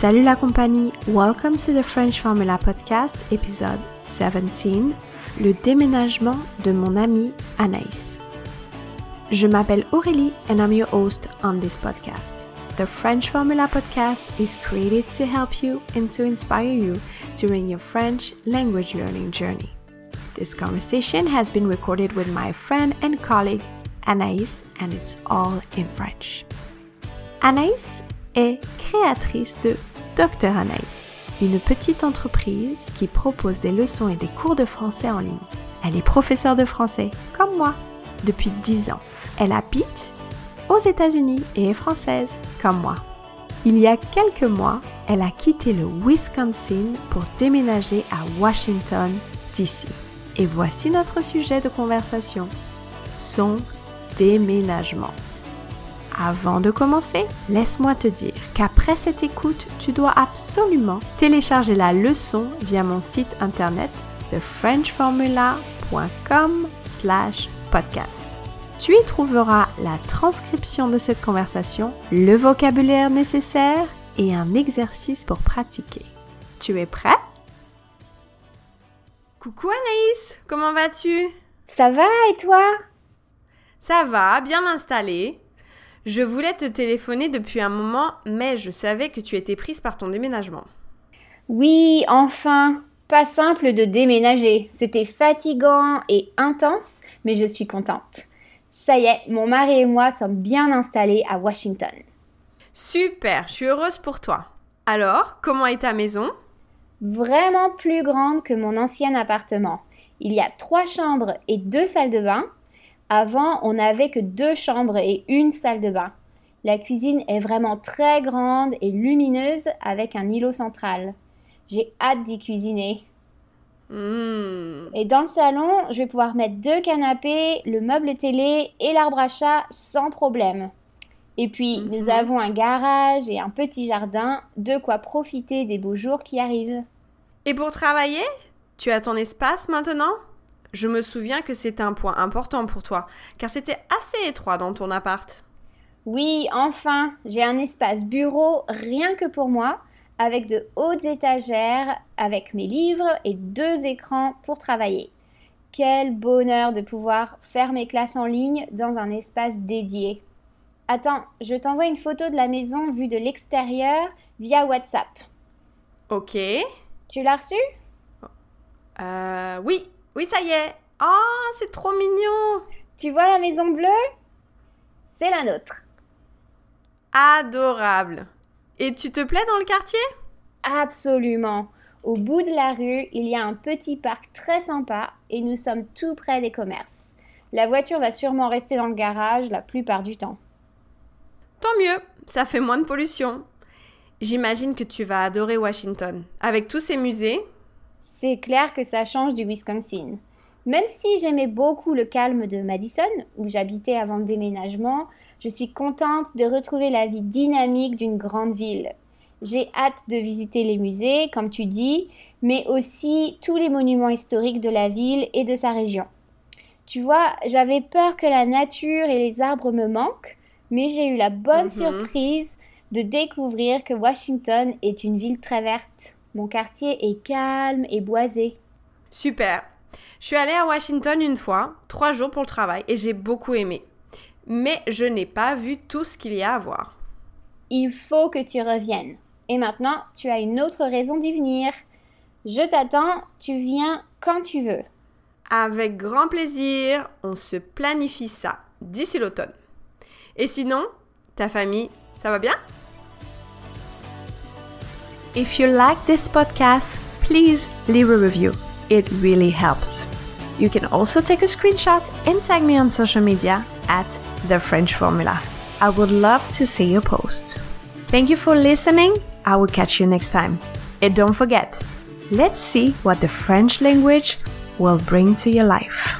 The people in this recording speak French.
Salut la compagnie, welcome to the French Formula Podcast, épisode 17, le déménagement de mon amie Anaïs. Je m'appelle Aurélie and I'm your host on this podcast. The French Formula Podcast is created to help you and to inspire you during your French language learning journey. This conversation has been recorded with my friend and colleague Anaïs and it's all in French. Anaïs est créatrice de Dr Anaïs, une petite entreprise qui propose des leçons et des cours de français en ligne. Elle est professeure de français, comme moi, depuis 10 ans. Elle habite aux États-Unis et est française, comme moi. Il y a quelques mois, elle a quitté le Wisconsin pour déménager à Washington, D.C. Et voici notre sujet de conversation, son déménagement. Avant de commencer, laisse-moi te dire qu'après cette écoute, tu dois absolument télécharger la leçon via mon site internet thefrenchformula.com/podcast. Tu y trouveras la transcription de cette conversation, le vocabulaire nécessaire et un exercice pour pratiquer. Tu es prêt? Coucou Anaïs, comment vas-tu? Ça va et toi? Ça va, bien installé. Je voulais te téléphoner depuis un moment, mais je savais que tu étais prise par ton déménagement. Oui, enfin Pas simple de déménager. C'était fatigant et intense, mais je suis contente. Ça y est, mon mari et moi sommes bien installés à Washington. Super, je suis heureuse pour toi. Alors, comment est ta maison? Vraiment plus grande que mon ancien appartement. Il y a trois chambres et deux salles de bain, avant, on n'avait que deux chambres et une salle de bain. La cuisine est vraiment très grande et lumineuse avec un îlot central. J'ai hâte d'y cuisiner. Hmm. Et dans le salon, je vais pouvoir mettre deux canapés, le meuble télé et l'arbre à chat sans problème. Et puis, nous Mhm. avons un garage et un petit jardin, de quoi profiter des beaux jours qui arrivent. Et pour travailler Tu as ton espace maintenant? Je me souviens que c'était un point important pour toi, car c'était assez étroit dans ton appart. Oui, enfin, j'ai un espace bureau rien que pour moi, avec de hautes étagères, avec mes livres et deux écrans pour travailler. Quel bonheur de pouvoir faire mes classes en ligne dans un espace dédié. Attends, je t'envoie une photo de la maison vue de l'extérieur via WhatsApp. Ok. Tu l'as reçue? Euh, oui, oui, ça y est. Oh, c'est trop mignon. Tu vois la maison bleue? C'est la nôtre. Adorable. Et tu te plais dans le quartier? Absolument. Au bout de la rue, il y a un petit parc très sympa et nous sommes tout près des commerces. La voiture va sûrement rester dans le garage la plupart du temps. Tant mieux, ça fait moins de pollution. J'imagine que tu vas adorer Washington. Avec tous ces musées, C'est clair que ça change du Wisconsin. Même si j'aimais beaucoup le calme de Madison, où j'habitais avant le déménagement, je suis contente de retrouver la vie dynamique d'une grande ville. J'ai hâte de visiter les musées, comme tu dis, mais aussi tous les monuments historiques de la ville et de sa région. Tu vois, j'avais peur que la nature et les arbres me manquent, mais j'ai eu la bonne Mhm. surprise de découvrir que Washington est une ville très verte. Mon quartier est calme et boisé. super. Je suis allée à Washington une fois, trois jours pour le travail, et j'ai beaucoup aimé. Mais je n'ai pas vu tout ce qu'il y a à voir. Il faut que tu reviennes. Et maintenant, tu as une autre raison d'y venir. Je t'attends, tu viens quand tu veux. Avec grand plaisir, on se planifie ça d'ici l'automne. Et sinon, ta famille, ça va bien? If you like this podcast, please leave a review. It really helps. You can also take a screenshot and tag me on social media at The French Formula. I would love to see your posts. Thank you for listening. I will catch you next time. And don't forget, let's see what the French language will bring to your life.